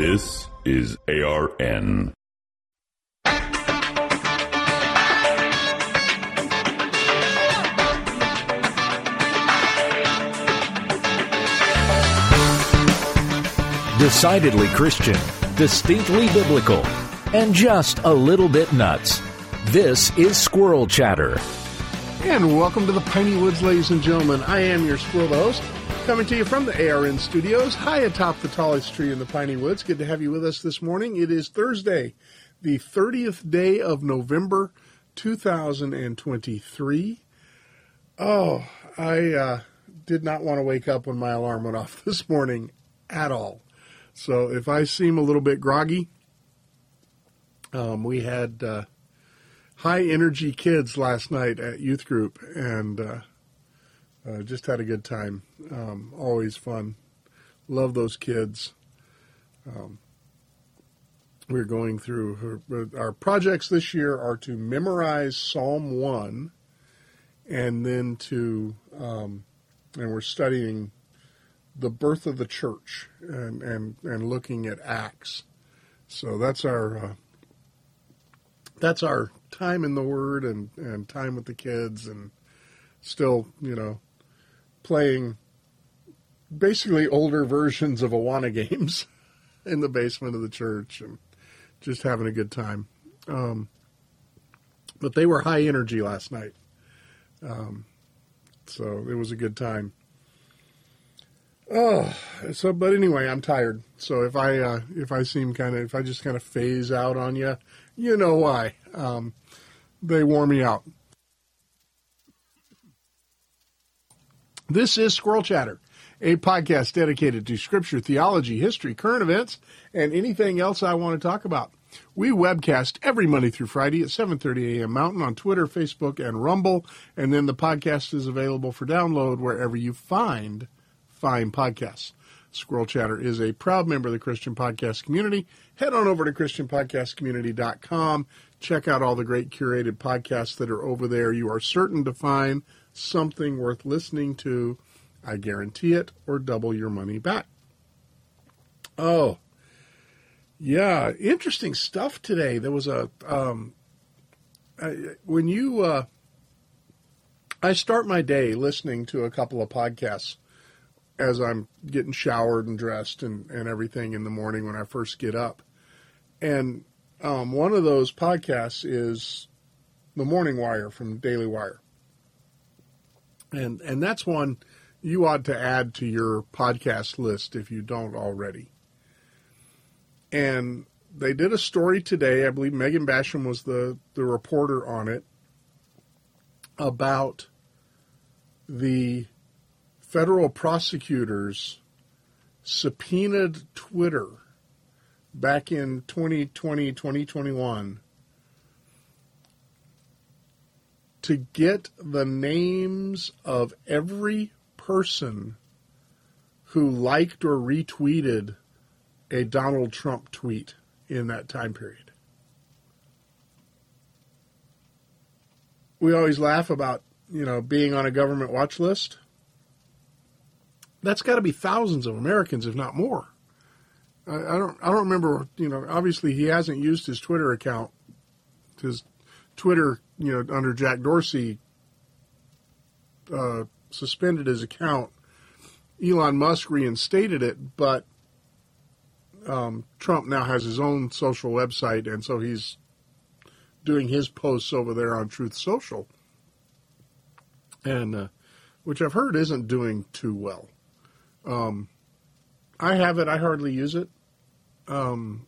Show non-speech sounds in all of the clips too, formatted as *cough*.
This is ARN. Decidedly Christian, distinctly biblical, and just a little bit nuts. This is Squirrel Chatter. And welcome to the Piney Woods, ladies and gentlemen. I am your squirrel host, coming to you from the ARN studios, high atop the tallest tree in the Piney Woods. Good to have you with us this morning. It is Thursday, the 30th day of November, 2023. Oh, I uh, did not want to wake up when my alarm went off *laughs* this morning at all. So if I seem a little bit groggy, um, we had uh, high energy kids last night at youth group and uh, uh, just had a good time. Um, always fun. Love those kids. Um, we're going through her, our projects this year are to memorize Psalm 1 and then to, um, and we're studying the birth of the church and, and, and looking at Acts. So that's our uh, that's our time in the Word and, and time with the kids and still you know playing basically older versions of Awana games *laughs* in the basement of the church and just having a good time. Um, but they were high energy last night, um, so it was a good time. Oh, so but anyway, I'm tired. So if I uh, if I seem kind of if I just kind of phase out on you, you know why. Um, they wore me out. This is Squirrel Chatter, a podcast dedicated to scripture, theology, history, current events, and anything else I want to talk about. We webcast every Monday through Friday at 7:30 a.m. Mountain on Twitter, Facebook, and Rumble, and then the podcast is available for download wherever you find fine podcasts. Squirrel Chatter is a proud member of the Christian Podcast Community. Head on over to ChristianPodcastCommunity.com. Check out all the great curated podcasts that are over there. You are certain to find something worth listening to. I guarantee it, or double your money back. Oh, yeah, interesting stuff today. There was a um, I, when you uh, I start my day listening to a couple of podcasts as I'm getting showered and dressed and, and everything in the morning when I first get up. And um, one of those podcasts is the Morning Wire from Daily Wire. And and that's one you ought to add to your podcast list if you don't already. And they did a story today, I believe Megan Basham was the, the reporter on it, about the federal prosecutors subpoenaed Twitter back in 2020, 2021 to get the names of every person who liked or retweeted a Donald Trump tweet in that time period. We always laugh about, you know, being on a government watch list that's got to be thousands of Americans, if not more. I, I, don't. I don't remember. You know, obviously he hasn't used his Twitter account. His Twitter, you know, under Jack Dorsey, uh, suspended his account. Elon Musk reinstated it, but um, Trump now has his own social website, and so he's doing his posts over there on Truth Social, and uh, which I've heard isn't doing too well. Um, I have it. I hardly use it. Um,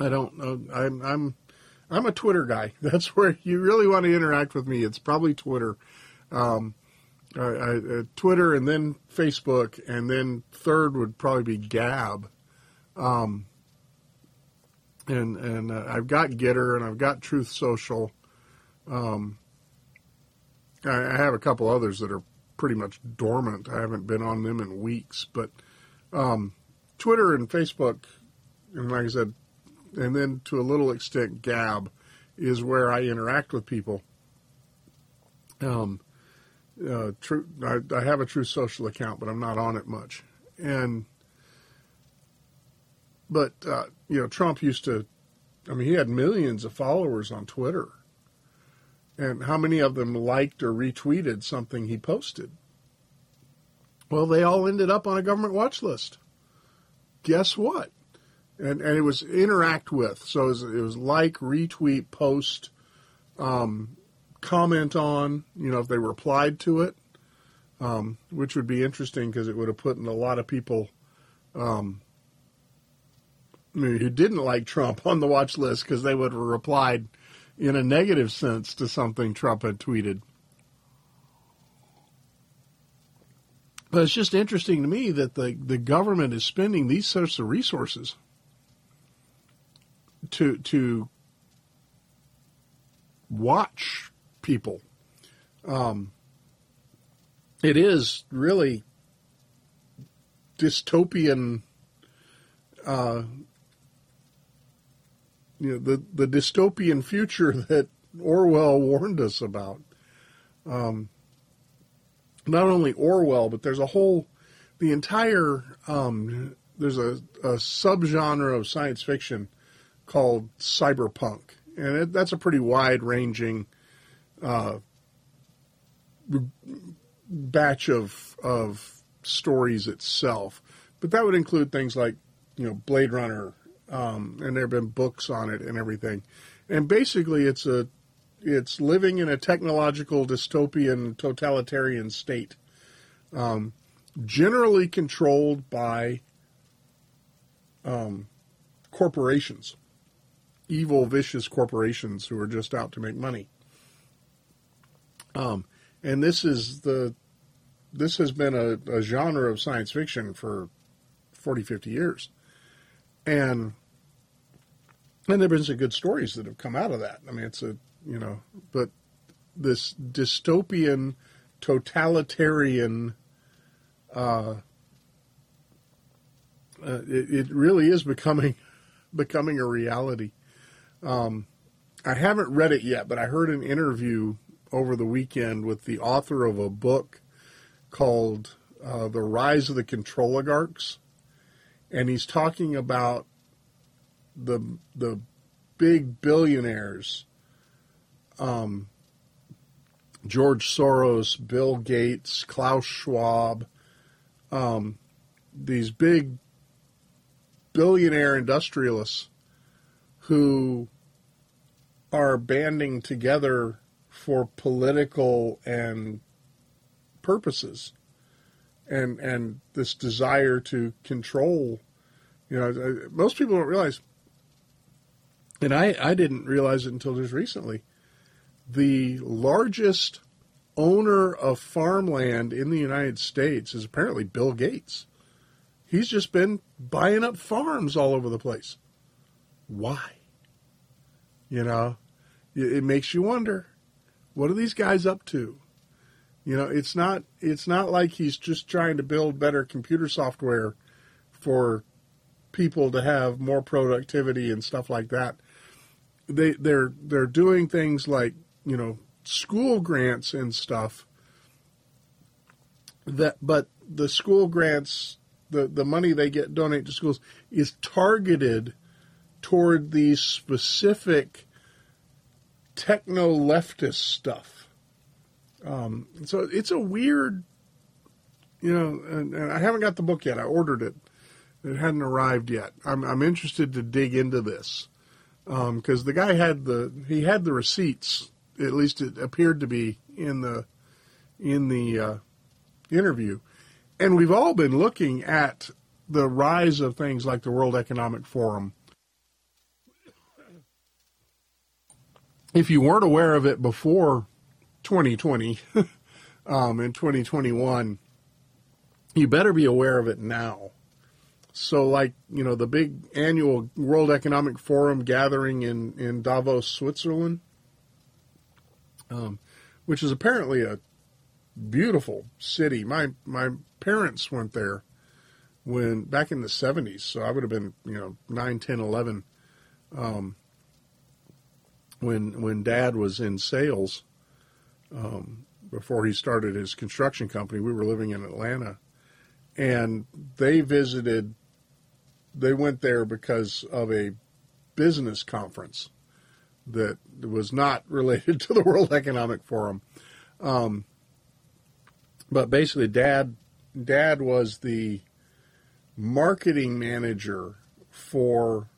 I don't know. I'm I'm I'm a Twitter guy. *laughs* That's where you really want to interact with me. It's probably Twitter, um, uh, Twitter, and then Facebook, and then third would probably be Gab. Um, and and uh, I've got Gettr and I've got Truth Social. Um, I, I have a couple others that are pretty much dormant. I haven't been on them in weeks, but um, Twitter and Facebook, and like I said, and then to a little extent Gab, is where I interact with people. Um, uh, true, I, I have a true Social account, but I'm not on it much, and but uh, you know, Trump used to. I mean, he had millions of followers on Twitter, and how many of them liked or retweeted something he posted? Well, they all ended up on a government watch list. Guess what? And and it was interact with, so it was, it was like, retweet, post, um, comment on. You know, if they replied to it, um, which would be interesting because it would have put in a lot of people um, who didn't like Trump on the watch list because they would have replied in a negative sense to something Trump had tweeted. But it's just interesting to me that the, the government is spending these sorts of resources to to watch people. Um, it is really dystopian. Uh, you know the the dystopian future *laughs* that Orwell warned us about. Um, not only Orwell, but there's a whole, the entire, um, there's a, a subgenre of science fiction called cyberpunk, and it, that's a pretty wide ranging uh, batch of of stories itself. But that would include things like you know Blade Runner, um, and there have been books on it and everything. And basically, it's a it's living in a technological dystopian totalitarian state, um, generally controlled by um, corporations, evil, vicious corporations who are just out to make money. Um, and this is the this has been a, a genre of science fiction for 40, 50 years. And and there have been some good stories that have come out of that. I mean, it's a you know, but this dystopian, totalitarian, uh, uh, it, it, really is becoming becoming a reality. Um, I haven't read it yet, but I heard an interview over the weekend with the author of a book called uh, "The Rise of the Control Oligarchs," and he's talking about the the big billionaires um, George Soros, Bill Gates, Klaus Schwab, um, these big billionaire industrialists who are banding together for political and purposes and and this desire to control you know uh, most people don't realize and I, I didn't realize it until just recently the largest owner of farmland in the United States is apparently Bill Gates. He's just been buying up farms all over the place. Why? You know, it makes you wonder what are these guys up to? You know, it's not it's not like he's just trying to build better computer software for people to have more productivity and stuff like that. They they're they're doing things like you know, school grants and stuff. That, but the school grants, the the money they get donate to schools is targeted toward these specific techno leftist stuff. Um, so it's a weird, you know, and, and, I haven't got the book yet. I ordered it. It hadn't arrived yet. I'm, I'm interested to dig into this because um, the guy had the he had the receipts at least it appeared to be in the in the uh, interview. And we've all been looking at the rise of things like the World Economic Forum. If you weren't aware of it before 2020 *laughs* um, and 2021, you better be aware of it now. So, like, you know, the big annual World Economic Forum gathering in, in Davos, Switzerland, um, which is apparently a beautiful city. My my parents went there when back in the 70s, so I would have been you know 9, 10, 11 um, when when Dad was in sales. Um, before he started his construction company, we were living in Atlanta, and they visited they went there because of a business conference that was not *laughs* related to the World Economic Forum. Um, but basically, Dad, Dad was the marketing manager for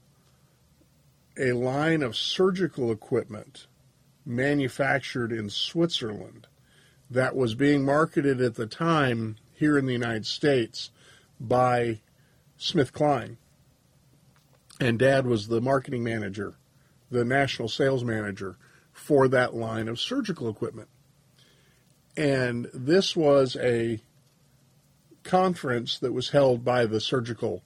a line of surgical equipment manufactured in Switzerland that was being marketed at the time here in the United States by Smith Kline. And Dad was the marketing manager, the national sales manager for that line of surgical equipment. And this was a conference that was held by the surgical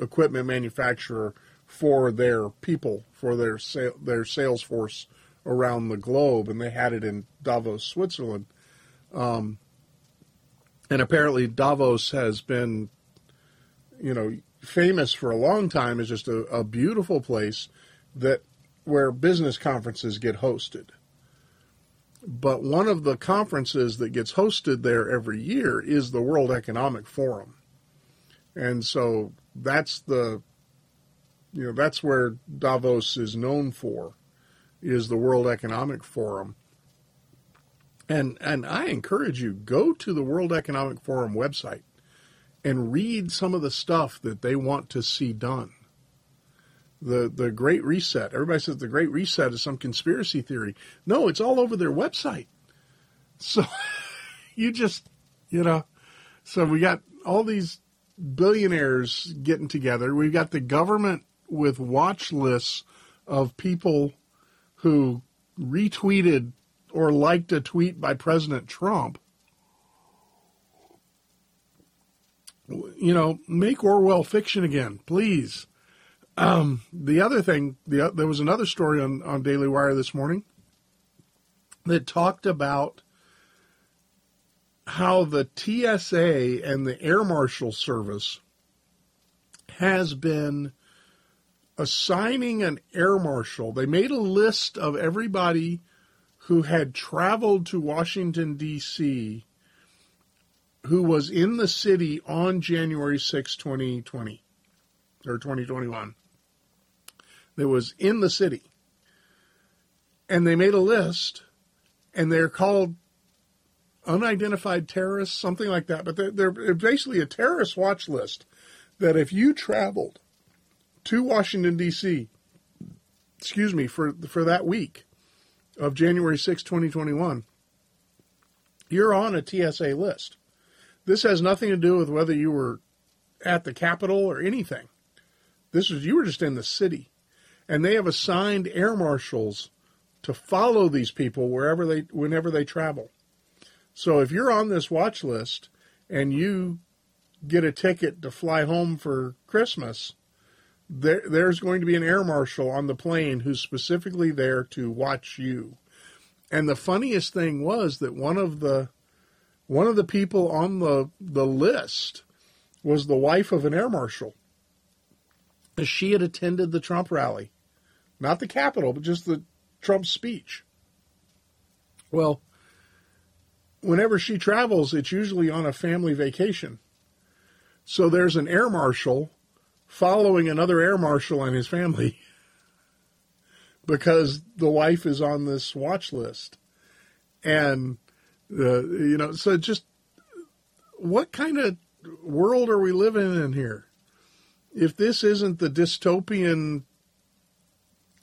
equipment manufacturer for their people, for their sa- their sales force around the globe, and they had it in Davos, Switzerland. Um, and apparently, Davos has been, you know, famous for a long time as just a, a beautiful place that where business conferences get hosted. But one of the conferences that gets hosted there every year is the World Economic Forum. And so that's the you know that's where Davos is known for is the World Economic Forum. And and I encourage you go to the World Economic Forum website and read some of the stuff that they want to see done. The the Great Reset. Everybody says the Great Reset is some conspiracy theory. No, it's all over their website. So *laughs* you just you know so we got all these billionaires getting together. We've got the government with watch lists of people who retweeted or liked a tweet by President Trump. You know, make Orwell fiction again, please. Um, the other thing, the, there was another story on, on Daily Wire this morning that talked about how the TSA and the Air Marshal Service has been assigning an air marshal. They made a list of everybody who had traveled to Washington, D.C., who was in the city on January 6, 2020 or 2021. That was in the city. And they made a list, and they're called unidentified terrorists, something like that. But they're, they're basically a terrorist watch list that if you traveled to Washington, D.C., excuse me, for, for that week of January 6, 2021, you're on a TSA list. This has nothing to do with whether you were at the Capitol or anything. This was you were just in the city, and they have assigned air marshals to follow these people wherever they whenever they travel. So if you're on this watch list and you get a ticket to fly home for Christmas, there, there's going to be an air marshal on the plane who's specifically there to watch you. And the funniest thing was that one of the one of the people on the the list was the wife of an air marshal. She had attended the Trump rally, not the Capitol, but just the Trump speech. Well, whenever she travels, it's usually on a family vacation. So there's an air marshal following another air marshal and his family *laughs* because the wife is on this watch list. And, uh, you know, so just what kind of world are we living in here? If this isn't the dystopian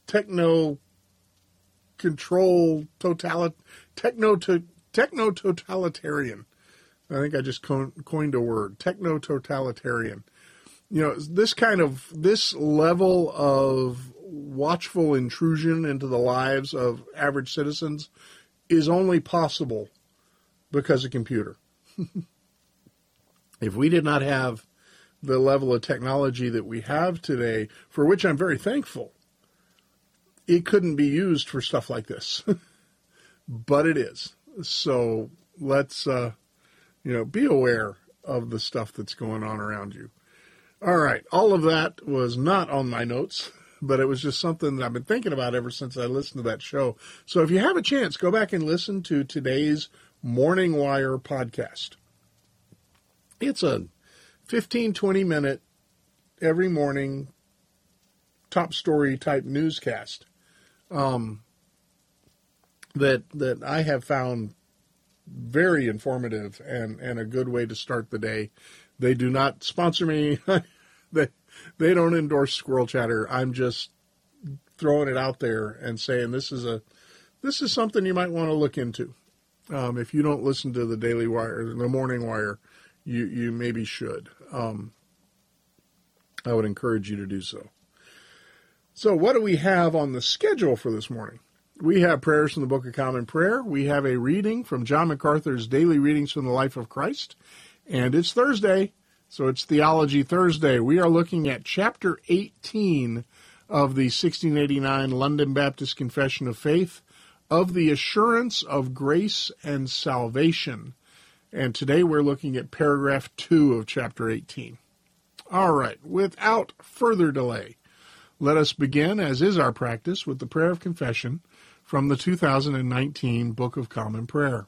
techno control totalit techno techno totalitarian. I think I just coined a word, techno totalitarian. You know, this kind of this level of watchful intrusion into the lives of average citizens is only possible because of computer. *laughs* if we did not have the level of technology that we have today, for which I'm very thankful, it couldn't be used for stuff like this. *laughs* but it is. So let's, uh, you know, be aware of the stuff that's going on around you. All right. All of that was not on my notes, but it was just something that I've been thinking about ever since I listened to that show. So if you have a chance, go back and listen to today's Morning Wire podcast. It's a 15, 20 minute every morning top story type newscast um, that that I have found very informative and, and a good way to start the day. They do not sponsor me. *laughs* they they don't endorse Squirrel Chatter. I'm just throwing it out there and saying this is a this is something you might want to look into. Um, if you don't listen to the Daily Wire, the Morning Wire, you you maybe should. Um, I would encourage you to do so. So, what do we have on the schedule for this morning? We have prayers from the Book of Common Prayer. We have a reading from John MacArthur's Daily Readings from the Life of Christ. And it's Thursday, so it's Theology Thursday. We are looking at chapter 18 of the 1689 London Baptist Confession of Faith of the Assurance of Grace and Salvation. And today we're looking at paragraph 2 of chapter 18. All right, without further delay, let us begin, as is our practice, with the prayer of confession from the 2019 Book of Common Prayer.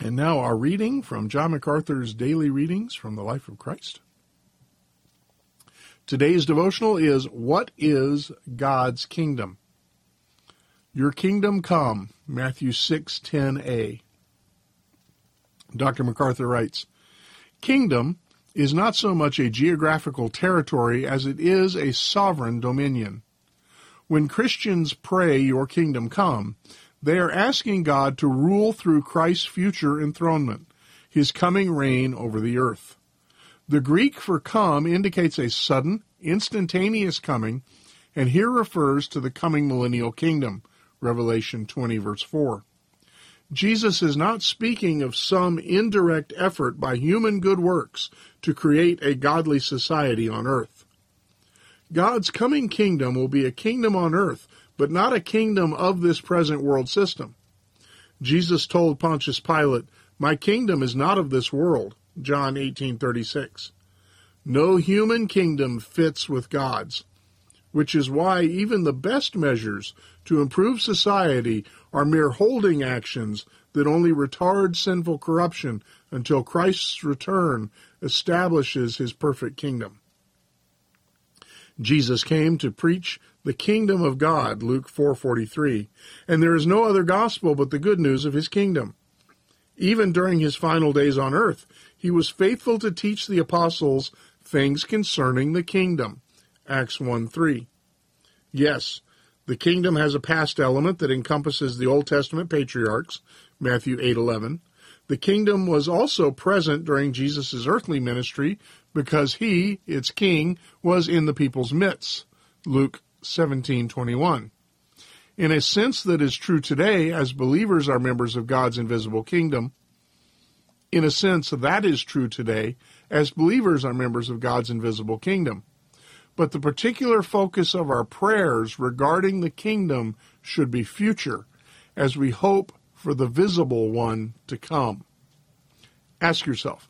And now our reading from John MacArthur's Daily Readings from the Life of Christ. Today's devotional is What is God's Kingdom? Your kingdom come, Matthew 6:10a. Dr. MacArthur writes, Kingdom is not so much a geographical territory as it is a sovereign dominion. When Christians pray, Your kingdom come, they are asking God to rule through Christ's future enthronement, his coming reign over the earth. The Greek for come indicates a sudden, instantaneous coming, and here refers to the coming millennial kingdom, Revelation 20, verse 4. Jesus is not speaking of some indirect effort by human good works to create a godly society on earth. God's coming kingdom will be a kingdom on earth, but not a kingdom of this present world system. Jesus told Pontius Pilate, "My kingdom is not of this world." John 18:36. No human kingdom fits with God's, which is why even the best measures to improve society are mere holding actions that only retard sinful corruption until Christ's return establishes his perfect kingdom. Jesus came to preach the kingdom of God, Luke 4:43, and there is no other gospel but the good news of his kingdom. Even during his final days on earth, he was faithful to teach the apostles things concerning the kingdom. Acts 1:3. Yes, the kingdom has a past element that encompasses the Old Testament patriarchs, Matthew 8:11. The kingdom was also present during Jesus' earthly ministry because he, its king, was in the people's midst. Luke 17:21. In a sense that is true today as believers are members of God's invisible kingdom, in a sense that is true today as believers are members of God's invisible kingdom. But the particular focus of our prayers regarding the kingdom should be future, as we hope for the visible one to come. Ask yourself,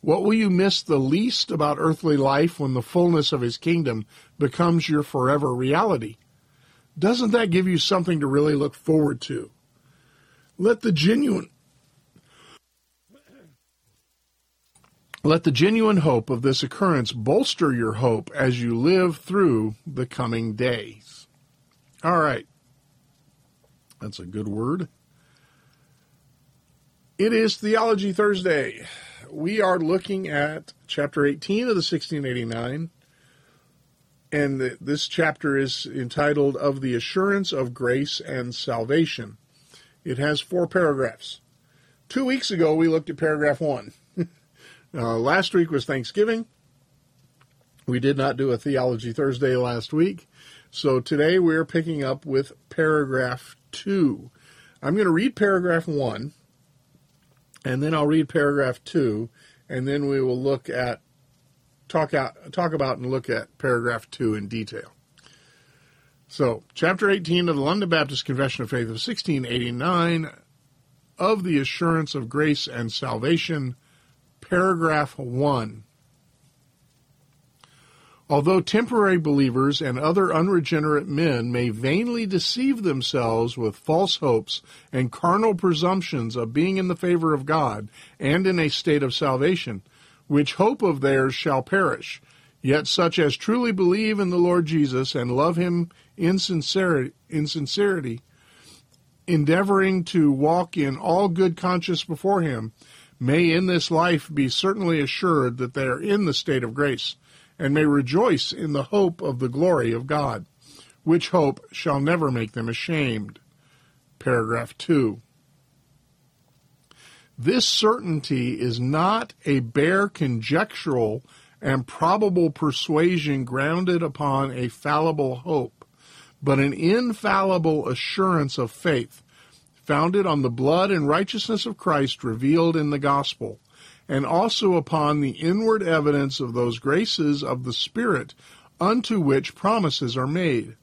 what will you miss the least about earthly life when the fullness of his kingdom becomes your forever reality? Doesn't that give you something to really look forward to? Let the genuine Let the genuine hope of this occurrence bolster your hope as you live through the coming days. All right. That's a good word. It is Theology Thursday. We are looking at chapter 18 of the 1689, and the, this chapter is entitled Of the Assurance of Grace and Salvation. It has four paragraphs. Two weeks ago, we looked at paragraph one. *laughs* uh, last week was Thanksgiving. We did not do a Theology Thursday last week. So today we're picking up with paragraph two. I'm going to read paragraph one, and then I'll read paragraph two, and then we will look at talk out talk about and look at paragraph two in detail. So, chapter 18 of the London Baptist Confession of Faith of 1689 of the assurance of grace and salvation, paragraph 1. Although temporary believers and other unregenerate men may vainly deceive themselves with false hopes and carnal presumptions of being in the favor of God and in a state of salvation, which hope of theirs shall perish, yet such as truly believe in the Lord Jesus and love him in sincerity, in sincerity endeavoring to walk in all good conscience before him, may in this life be certainly assured that they are in the state of grace and may rejoice in the hope of the glory of God, which hope shall never make them ashamed. Paragraph 2. This certainty is not a bare conjectural and probable persuasion grounded upon a fallible hope, but an infallible assurance of faith, founded on the blood and righteousness of Christ revealed in the gospel and also upon the inward evidence of those graces of the Spirit unto which promises are made,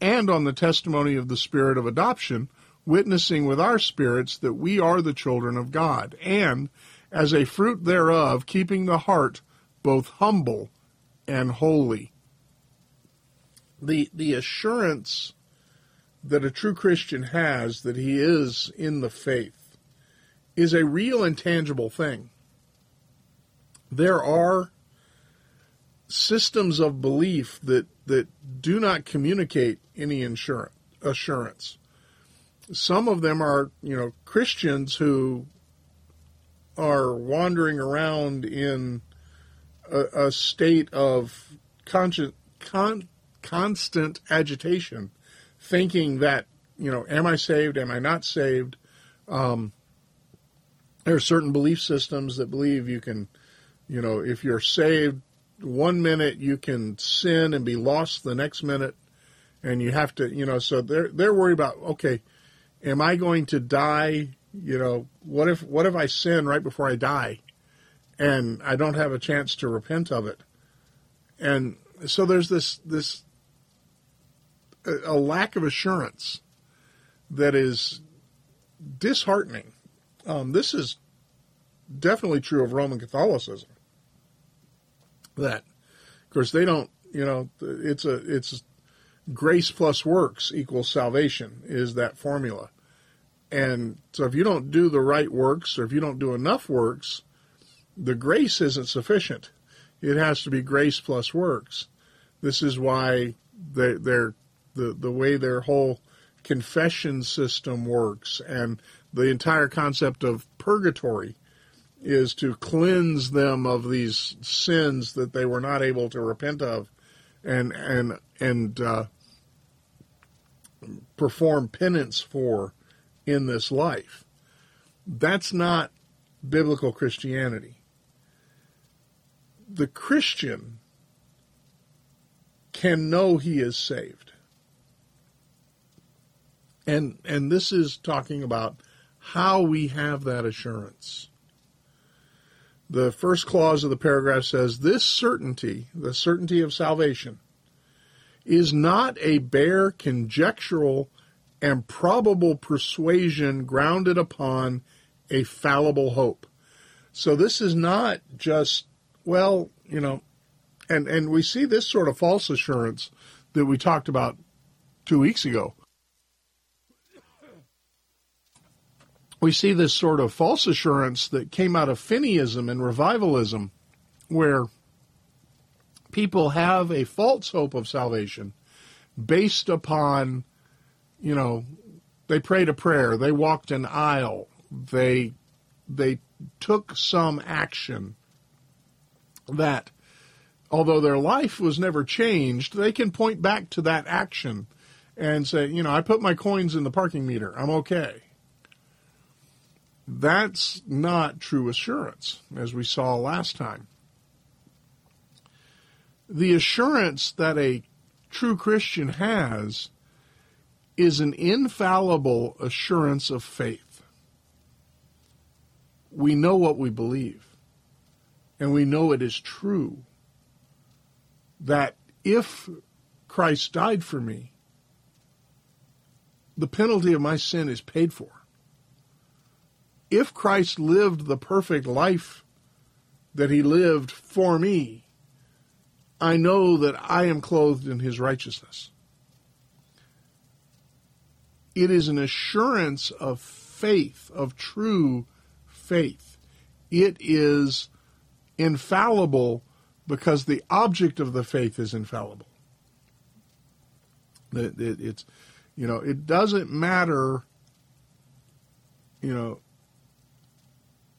and on the testimony of the Spirit of adoption, witnessing with our spirits that we are the children of God, and, as a fruit thereof, keeping the heart both humble and holy. The, the assurance that a true Christian has that he is in the faith is a real and tangible thing. There are systems of belief that, that do not communicate any insurance, assurance. Some of them are, you know, Christians who are wandering around in a, a state of conscious, con, constant agitation, thinking that, you know, am I saved? Am I not saved? Um, there are certain belief systems that believe you can, you know, if you're saved one minute, you can sin and be lost the next minute, and you have to, you know, so they're they're worried about okay, am I going to die? You know, what if what if I sin right before I die, and I don't have a chance to repent of it, and so there's this this a, lack of assurance that is disheartening um, this is definitely true of Roman Catholicism. That, of course, they don't. You know, it's a it's grace plus works equals salvation is that formula. And so if you don't do the right works or if you don't do enough works, the grace isn't sufficient. It has to be grace plus works. This is why they, they're the the way their whole confession system works and the entire concept of purgatory is to cleanse them of these sins that they were not able to repent of and and and uh, perform penance for in this life. That's not biblical Christianity. The Christian can know he is saved. And and this is talking about how we have that assurance. The first clause of the paragraph says this certainty, the certainty of salvation, is not a bare conjectural and probable persuasion grounded upon a fallible hope. So this is not just, well, you know, and, and we see this sort of false assurance that we talked about two weeks ago. We see this sort of false assurance that came out of Finneyism and revivalism, where people have a false hope of salvation based upon, you know, they prayed a prayer, they walked an aisle, they they took some action that although their life was never changed, they can point back to that action and say, you know, I put my coins in the parking meter. I'm okay. That's not true assurance, as we saw last time. The assurance that a true Christian has is an infallible assurance of faith. We know what we believe, and we know it is true that if Christ died for me, the penalty of my sin is paid for. If Christ lived the perfect life that he lived for me, I know that I am clothed in his righteousness. It is an assurance of faith, of true faith. It is infallible because the object of the faith is infallible. It, it, it's, you know, it doesn't matter, you know,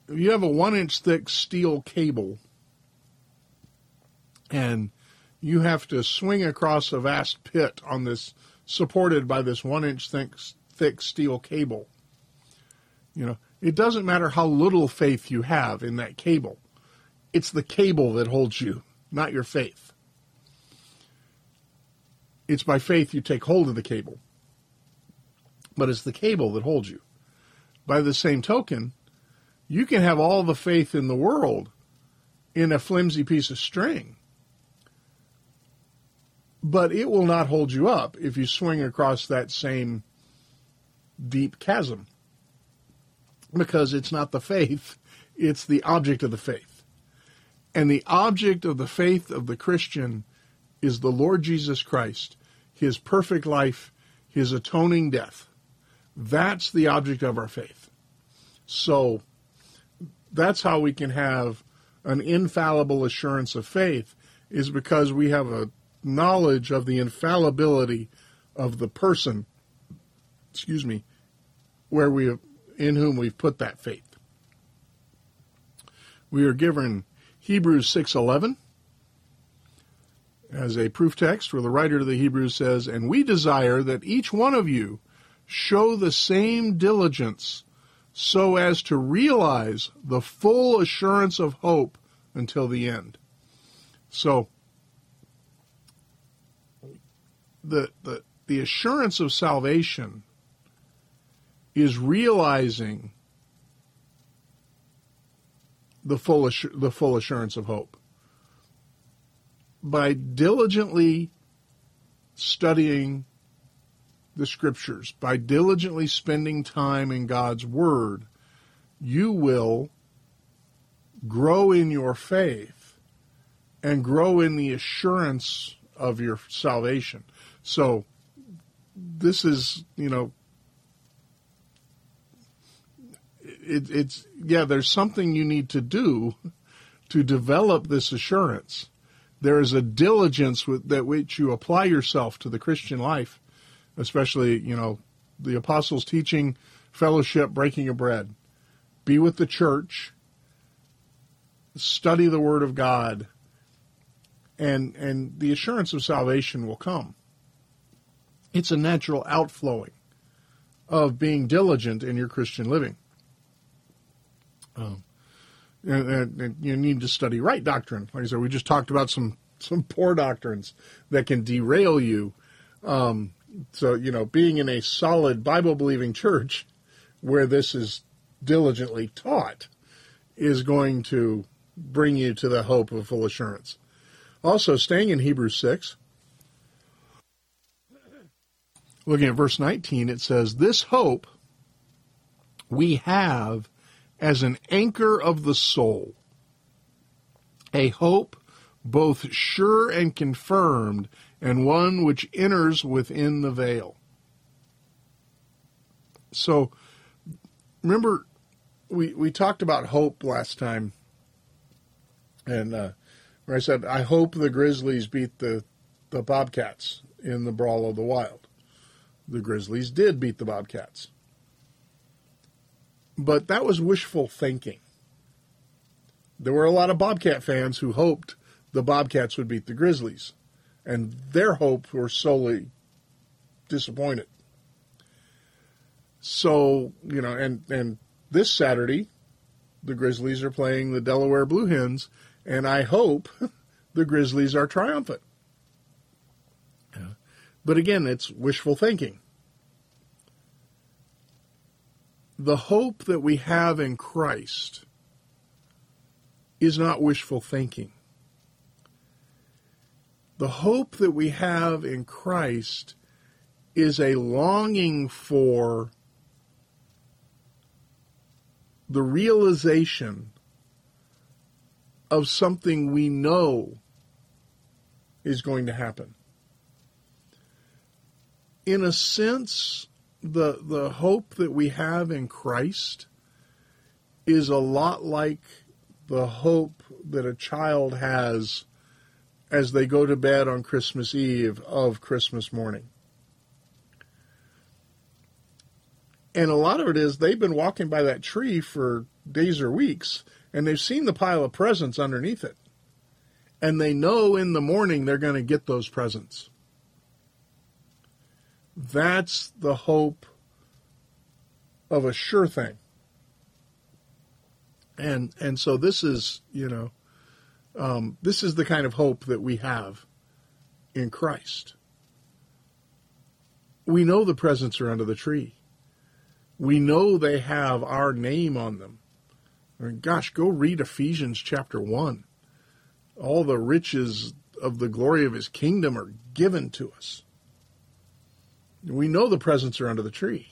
if you have a one inch thick steel cable and you have to swing across a vast pit on this, supported by this one inch thick, thick steel cable, you know, it doesn't matter how little faith you have in that cable it's the cable that holds you, not your faith. It's by faith you take hold of the cable. But it's the cable that holds you. By the same token, you can have all the faith in the world in a flimsy piece of string. But it will not hold you up if you swing across that same deep chasm. Because it's not the faith, it's the object of the faith. And the object of the faith of the Christian is the Lord Jesus Christ, his perfect life, his atoning death. That's the object of our faith. So that's how we can have an infallible assurance of faith is because we have a knowledge of the infallibility of the person, excuse me, where we have, in whom we've put that faith. We are given Hebrews 6:11 as a proof text where the writer of the Hebrews says, "And we desire that each one of you show the same diligence so as to realize the full assurance of hope until the end." So the the the assurance of salvation is realizing the full assur- the full assurance of hope by diligently studying the scriptures by diligently spending time in God's word you will grow in your faith and grow in the assurance of your salvation so this is you know it, it's yeah. There's something you need to do to develop this assurance. There is a diligence with that which you apply yourself to the Christian life, especially you know the apostles' teaching, fellowship, breaking of bread. Be with the church. Study the Word of God, and and the assurance of salvation will come. It's a natural outflowing of being diligent in your Christian living. Um, and, and, and, you need to study right doctrine. Like I said, we just talked about some some poor doctrines that can derail you. Um, so you know, being in a solid Bible believing church where this is diligently taught is going to bring you to the hope of full assurance. Also, staying in Hebrews six. Looking at verse 19, it says, This hope we have as an anchor of the soul, a hope both sure and confirmed, and one which enters within the veil. So, remember, we, we talked about hope last time, and uh, where I said, I hope the Grizzlies beat the, the Bobcats in the Brawl of the Wild. The Grizzlies did beat the Bobcats. But that was wishful thinking. There were a lot of Bobcat fans who hoped the Bobcats would beat the Grizzlies, and their hopes were solely disappointed. So, you know, and, and this Saturday, the Grizzlies are playing the Delaware Blue Hens, and I hope *laughs* the Grizzlies are triumphant. But again, it's wishful thinking. The hope that we have in Christ is not wishful thinking. The hope that we have in Christ is a longing for the realization of something we know is going to happen. In a sense, the the hope that we have in Christ is a lot like the hope that a child has as they go to bed on Christmas Eve of Christmas morning. And a lot of it is they've been walking by that tree for days or weeks and they've seen the pile of presents underneath it. And they know in the morning they're going to get those presents. That's the hope of a sure thing. And and so this is, you know, um, this is the kind of hope that we have in Christ. We know the presents are under the tree. We know they have our name on them. I mean, gosh, go read Ephesians chapter 1. All the riches of the glory of his kingdom are given to us. We know the presents are under the tree.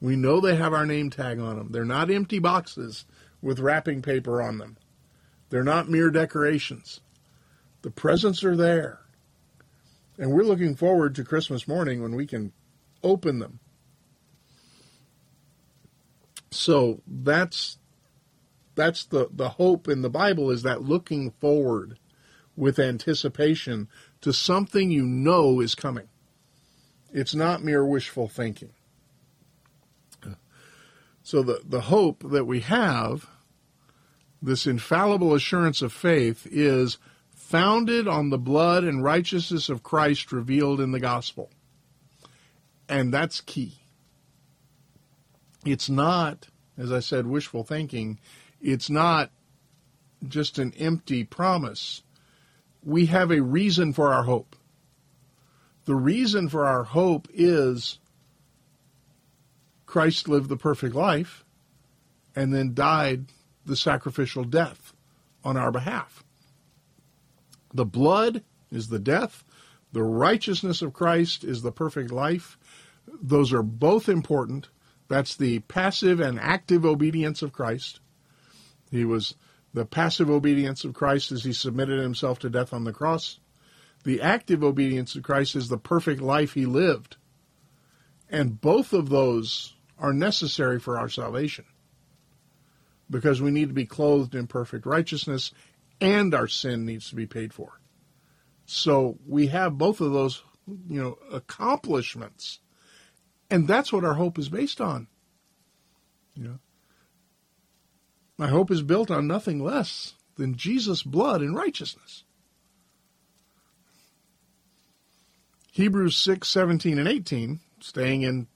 We know they have our name tag on them. They're not empty boxes with wrapping paper on them. They're not mere decorations. The presents are there. And we're looking forward to Christmas morning when we can open them. So that's that's the, the hope in the Bible is that looking forward with anticipation to something you know is coming. It's not mere wishful thinking. So the, the hope that we have, this infallible assurance of faith, is founded on the blood and righteousness of Christ revealed in the gospel. And that's key. It's not, as I said, wishful thinking. It's not just an empty promise. We have a reason for our hope. The reason for our hope is Christ lived the perfect life and then died the sacrificial death on our behalf. The blood is the death, the righteousness of Christ is the perfect life. Those are both important. That's the passive and active obedience of Christ. He was the passive obedience of Christ as he submitted himself to death on the cross. The active obedience of Christ is the perfect life he lived. And both of those are necessary for our salvation because we need to be clothed in perfect righteousness and our sin needs to be paid for. So we have both of those, you know, accomplishments. And that's what our hope is based on. You know, my hope is built on nothing less than Jesus' blood and righteousness. Hebrews 6, 17, and 18, staying in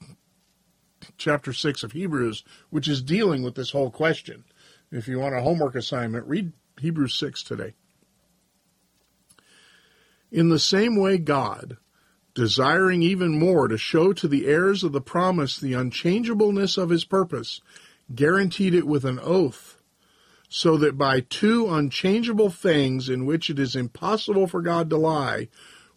chapter 6 of Hebrews, which is dealing with this whole question. If you want a homework assignment, read Hebrews 6 today. In the same way, God, desiring even more to show to the heirs of the promise the unchangeableness of his purpose, guaranteed it with an oath, so that by two unchangeable things in which it is impossible for God to lie,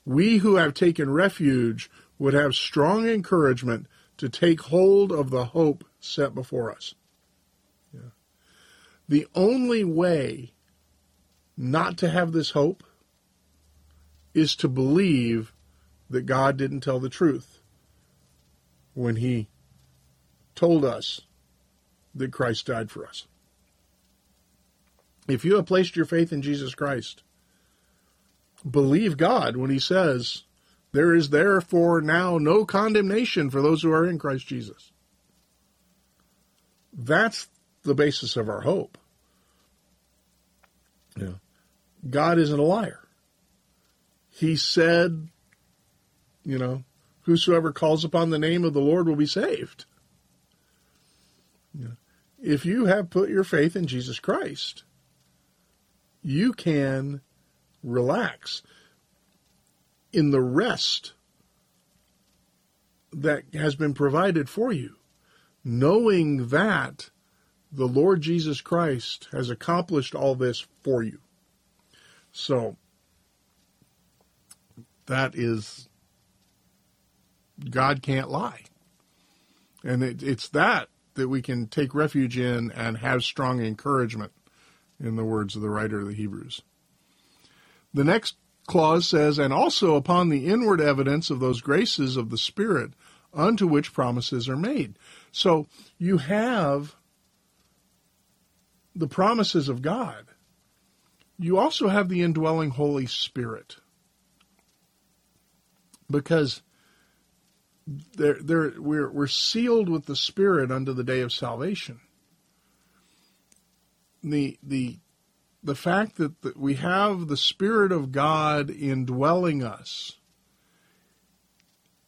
we who have taken refuge would have strong encouragement to take hold of the hope set before us. Yeah. The only way not to have this hope is to believe that God didn't tell the truth when he told us that Christ died for us. If you have placed your faith in Jesus Christ, believe God when he says, There is therefore now no condemnation for those who are in Christ Jesus. That's the basis of our hope. Yeah. God isn't a liar. He said, you know, whosoever calls upon the name of the Lord will be saved. Yeah. If you have put your faith in Jesus Christ, you can relax in the rest that has been provided for you, knowing that the Lord Jesus Christ has accomplished all this for you. So, that is, God can't lie. And it, it's that that we can take refuge in and have strong encouragement, in the words of the writer of the Hebrews. The next clause says, And also upon the inward evidence of those graces of the Spirit unto which promises are made. So you have the promises of God. You also have the indwelling Holy Spirit. Because they're, they're, we're, we're sealed with the Spirit unto the day of salvation. The, the the fact that, we have the Spirit of God indwelling us,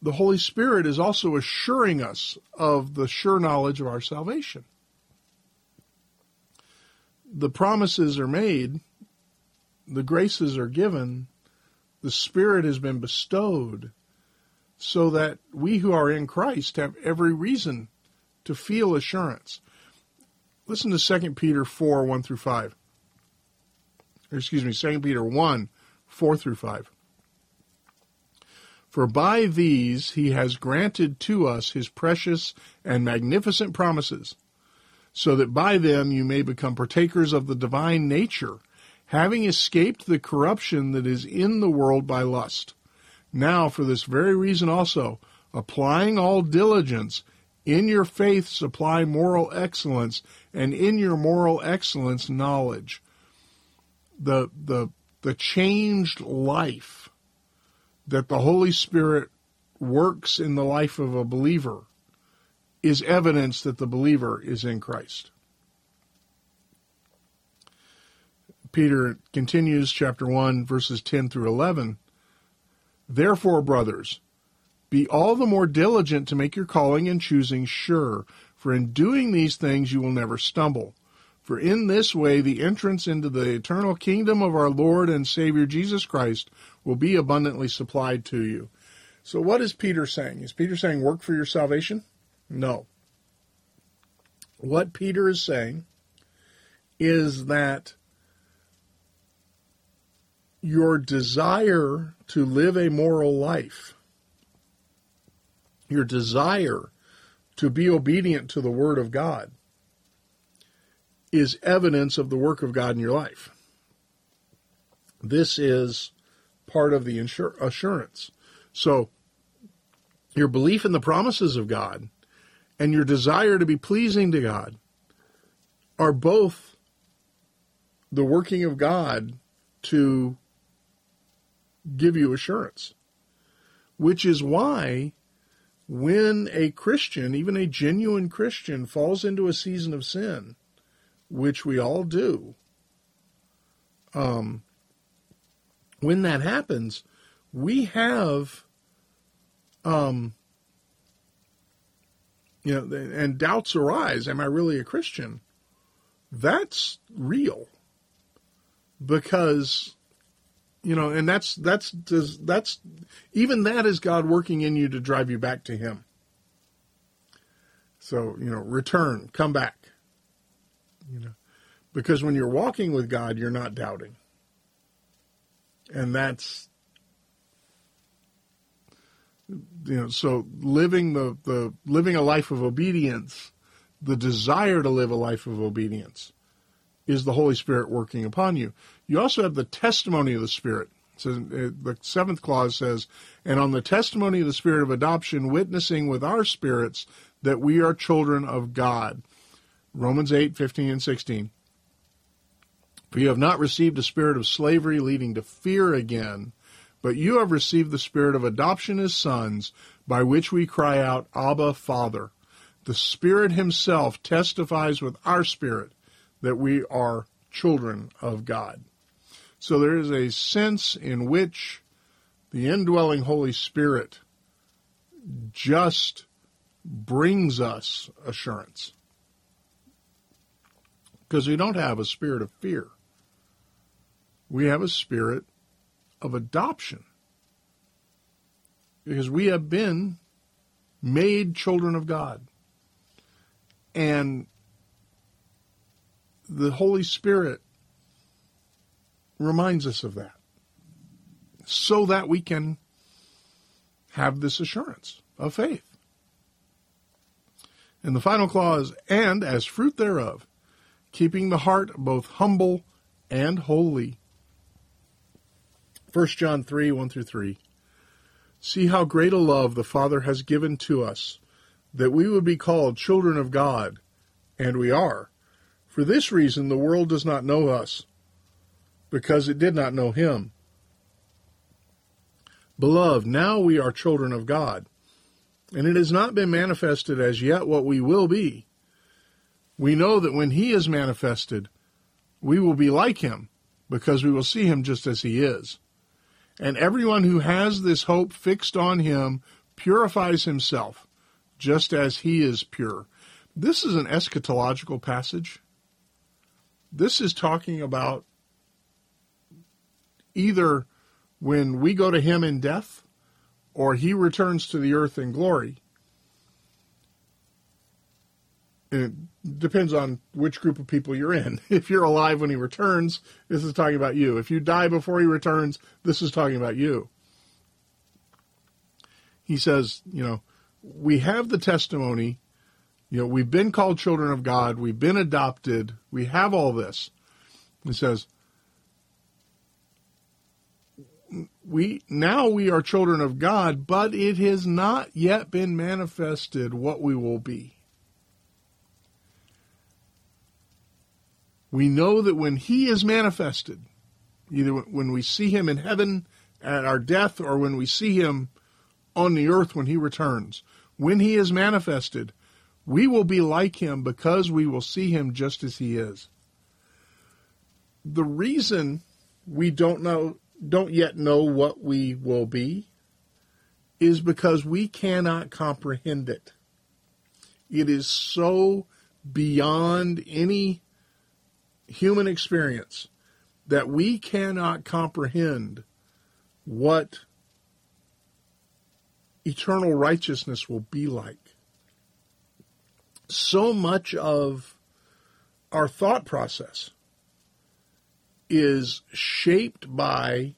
the Holy Spirit is also assuring us of the sure knowledge of our salvation. The promises are made, the graces are given, the Spirit has been bestowed, so that we who are in Christ have every reason to feel assurance. Listen to 2 Peter 4 1 through 5 excuse me, 2 Peter 1, 4 through 5. For by these he has granted to us his precious and magnificent promises, so that by them you may become partakers of the divine nature, having escaped the corruption that is in the world by lust. Now, for this very reason also, applying all diligence, in your faith supply moral excellence, and in your moral excellence knowledge the the the changed life that the Holy Spirit works in the life of a believer is evidence that the believer is in Christ. Peter continues, chapter 1, verses 10 through 11. Therefore, brothers, be all the more diligent to make your calling and choosing sure, for in doing these things you will never stumble. For in this way the entrance into the eternal kingdom of our Lord and Savior Jesus Christ will be abundantly supplied to you. So, what is Peter saying? Is Peter saying work for your salvation? No. What Peter is saying is that your desire to live a moral life, your desire to be obedient to the Word of God, is evidence of the work of God in your life. This is part of the insur- assurance. So, your belief in the promises of God and your desire to be pleasing to God are both the working of God to give you assurance. Which is why when a Christian, even a genuine Christian, falls into a season of sin, which we all do, um, when that happens, we have, um, you know, and doubts arise. Am I really a Christian? That's real because you know and that's that's that's even that is god working in you to drive you back to him so you know return come back you know, because when you're walking with God, you're not doubting. And that's, you know, so living the, the living a life of obedience, the desire to live a life of obedience is the Holy Spirit working upon you. You also have the testimony of the Spirit. So uh, the seventh clause says, and on the testimony of the Spirit of adoption, witnessing with our spirits that we are children of God. Romans 8, 15 and 16. For you have not received a spirit of slavery leading to fear again, but you have received the spirit of adoption as sons, by which we cry out, Abba, Father. The Spirit Himself testifies with our spirit that we are children of God. So there is a sense in which the indwelling Holy Spirit just brings us assurance. Because we don't have a spirit of fear. We have a spirit of adoption. Because we have been made children of God. And the Holy Spirit reminds us of that so that we can have this assurance of faith. And the final clause, and as fruit thereof, keeping the heart both humble and holy. 1 John 3 1 through 3. See how great a love the Father has given to us, that we would be called children of God, and we are. For this reason, the world does not know us, because it did not know him. Beloved, now we are children of God, and it has not been manifested as yet what we will be. We know that when he is manifested, we will be like him, because we will see him just as he is. And everyone who has this hope fixed on him purifies himself, just as he is pure. This is an eschatological passage. This is talking about either when we go to him in death or he returns to the earth in glory. It depends on which group of people you're in. *laughs* If you're alive when he returns, this is talking about you. If you die before he returns, this is talking about you. He says, you know, we have the testimony you know, we've been called children of God. We've been adopted. We have all this. He says, we now we are children of God, but it has not yet been manifested what we will be. We know that when he is manifested, either when we see him in heaven at our death or when we see him on the earth when he returns, when he is manifested, we will be like him because we will see him just as he is. The reason we don't know don't yet know what we will be is because we cannot comprehend it. It is so beyond any human experience that we cannot comprehend what eternal righteousness will be like so much of our thought process is shaped by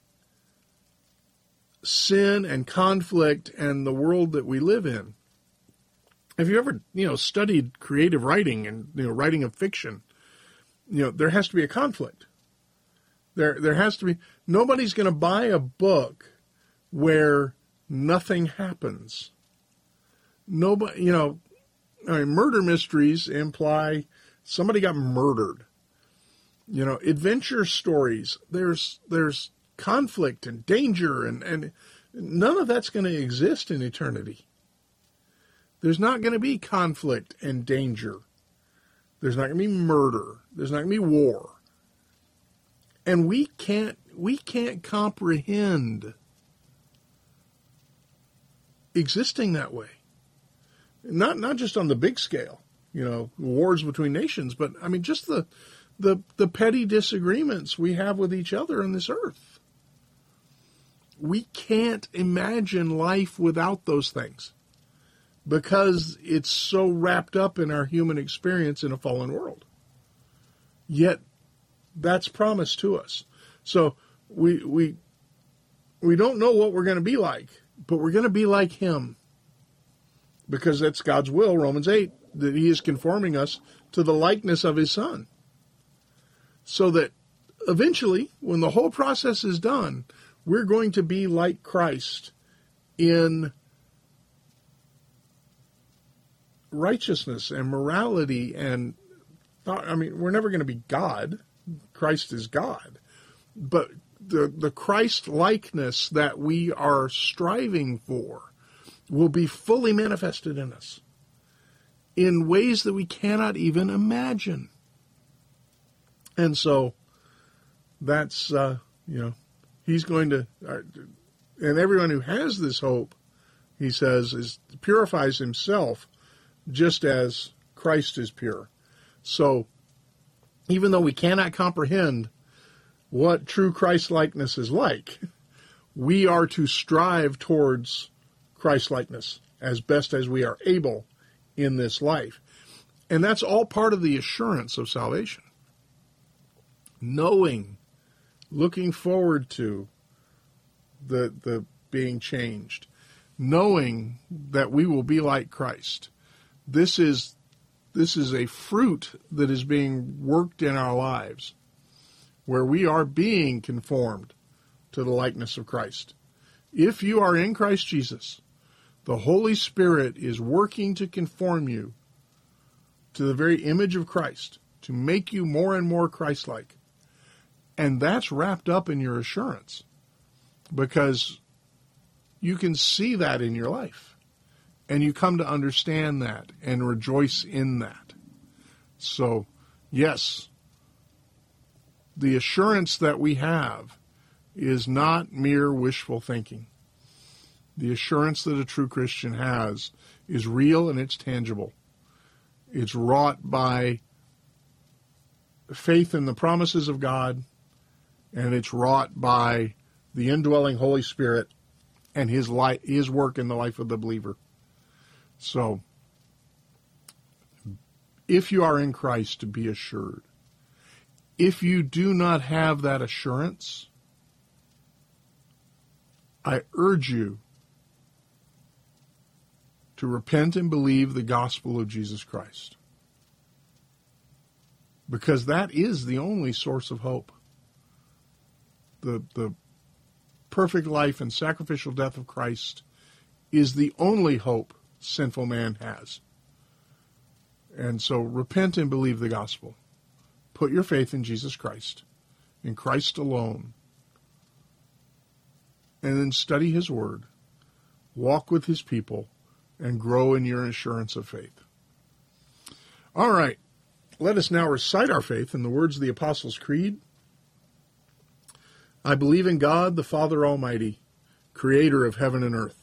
sin and conflict and the world that we live in. Have you ever, you know, studied creative writing and you know writing of fiction? You know, there has to be a conflict. There there has to be nobody's going to buy a book where nothing happens. Nobody, you know, I mean, murder mysteries imply somebody got murdered. You know, adventure stories. There's there's conflict and danger and and none of that's going to exist in eternity. There's not going to be conflict and danger. There's not going to be murder. There's not going to be war. And we can't we can't comprehend existing that way not not just on the big scale, you know, wars between nations, but I mean just the the the petty disagreements we have with each other on this earth. We can't imagine life without those things because it's so wrapped up in our human experience in a fallen world. Yet that's promised to us. So we we we don't know what we're going to be like, but we're going to be like him because that's God's will, Romans 8, that He is conforming us to the likeness of His Son. So that eventually, when the whole process is done, we're going to be like Christ in righteousness and morality and I mean, we're never going to be God. Christ is God. But the, the Christ likeness that we are striving for will be fully manifested in us. in ways that we cannot even imagine. And so that's, uh, you know, he's going to, uh, and everyone who has this hope, he says, is purifies himself just as Christ is pure. So even though we cannot comprehend what true Christ likeness is like, we are to strive towards Christ likeness as best as we are able in this life. And that's all part of the assurance of salvation. Knowing, looking forward to the, the being changed, knowing that we will be like Christ. This is, this is a fruit that is being worked in our lives where we are being conformed to the likeness of Christ. If you are in Christ Jesus, the Holy Spirit is working to conform you to the very image of Christ, to make you more and more Christ like. And that's wrapped up in your assurance because you can see that in your life. And you come to understand that and rejoice in that. So, yes, the assurance that we have is not mere wishful thinking. The assurance that a true Christian has is real and it's tangible. It's wrought by faith in the promises of God, and it's wrought by the indwelling Holy Spirit and his life, his work in the life of the believer. So, if you are in Christ, be assured. If you do not have that assurance, I urge you to repent and believe the gospel of Jesus Christ. Because that is the only source of hope. The, the perfect life and sacrificial death of Christ is the only hope sinful man has. And so repent and believe the gospel. Put your faith in Jesus Christ, in Christ alone. And then study his word, walk with his people, and grow in your assurance of faith. All right, let us now recite our faith in the words of the Apostles' Creed. I believe in God, the Father Almighty, creator of heaven and earth.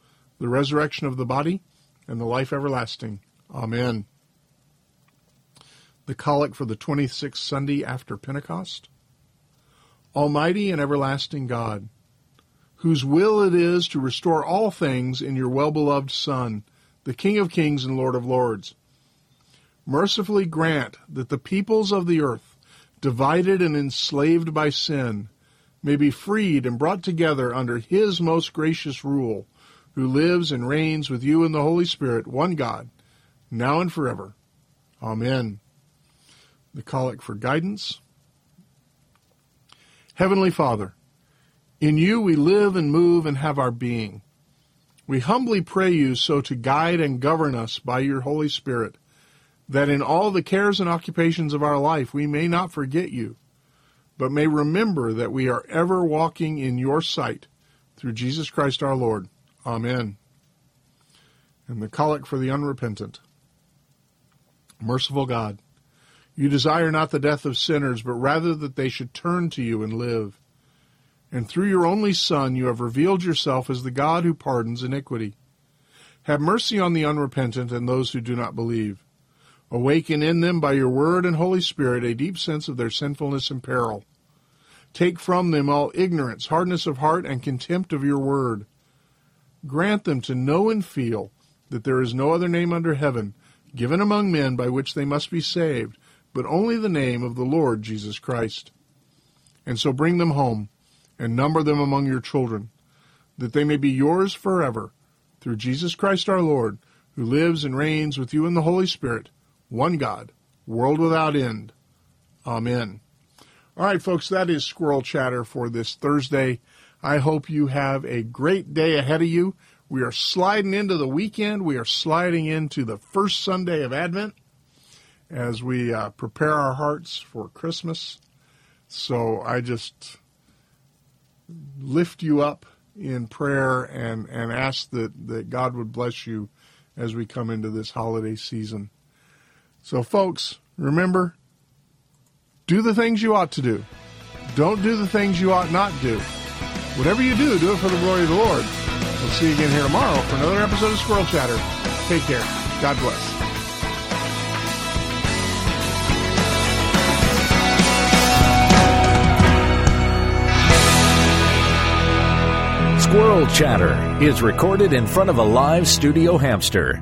the resurrection of the body, and the life everlasting. Amen. The Collect for the 26th Sunday after Pentecost. Almighty and everlasting God, whose will it is to restore all things in your well beloved Son, the King of kings and Lord of lords. Mercifully grant that the peoples of the earth, divided and enslaved by sin, may be freed and brought together under his most gracious rule, who lives and reigns with you in the Holy Spirit, one God, now and forever. Amen. The Collect for Guidance. Heavenly Father, in you we live and move and have our being. We humbly pray you so to guide and govern us by your Holy Spirit, that in all the cares and occupations of our life we may not forget you, but may remember that we are ever walking in your sight through Jesus Christ our Lord. Amen. And the collect for the Unrepentant. Merciful God, you desire not the death of sinners, but rather that they should turn to you and live and through your only Son you have revealed yourself as the God who pardons iniquity. Have mercy on the unrepentant and those who do not believe. Awaken in them by your word and Holy Spirit a deep sense of their sinfulness and peril. Take from them all ignorance, hardness of heart, and contempt of your word. Grant them to know and feel that there is no other name under heaven given among men by which they must be saved, but only the name of the Lord Jesus Christ. And so bring them home and number them among your children, that they may be yours forever, through Jesus Christ our Lord, who lives and reigns with you in the Holy Spirit, one God, world without end. Amen. All right, folks, that is Squirrel Chatter for this Thursday. I hope you have a great day ahead of you. We are sliding into the weekend. We are sliding into the first Sunday of Advent as we uh, prepare our hearts for Christmas. So I just lift you up in prayer and, and ask that, that God would bless you as we come into this holiday season. So, folks, remember do the things you ought to do. Don't do the things you ought not do. Whatever you do, do it for the glory of the Lord. We'll see you again here tomorrow for another episode of Squirrel Chatter. Take care. God bless. Squirrel Chatter is recorded in front of a live studio hamster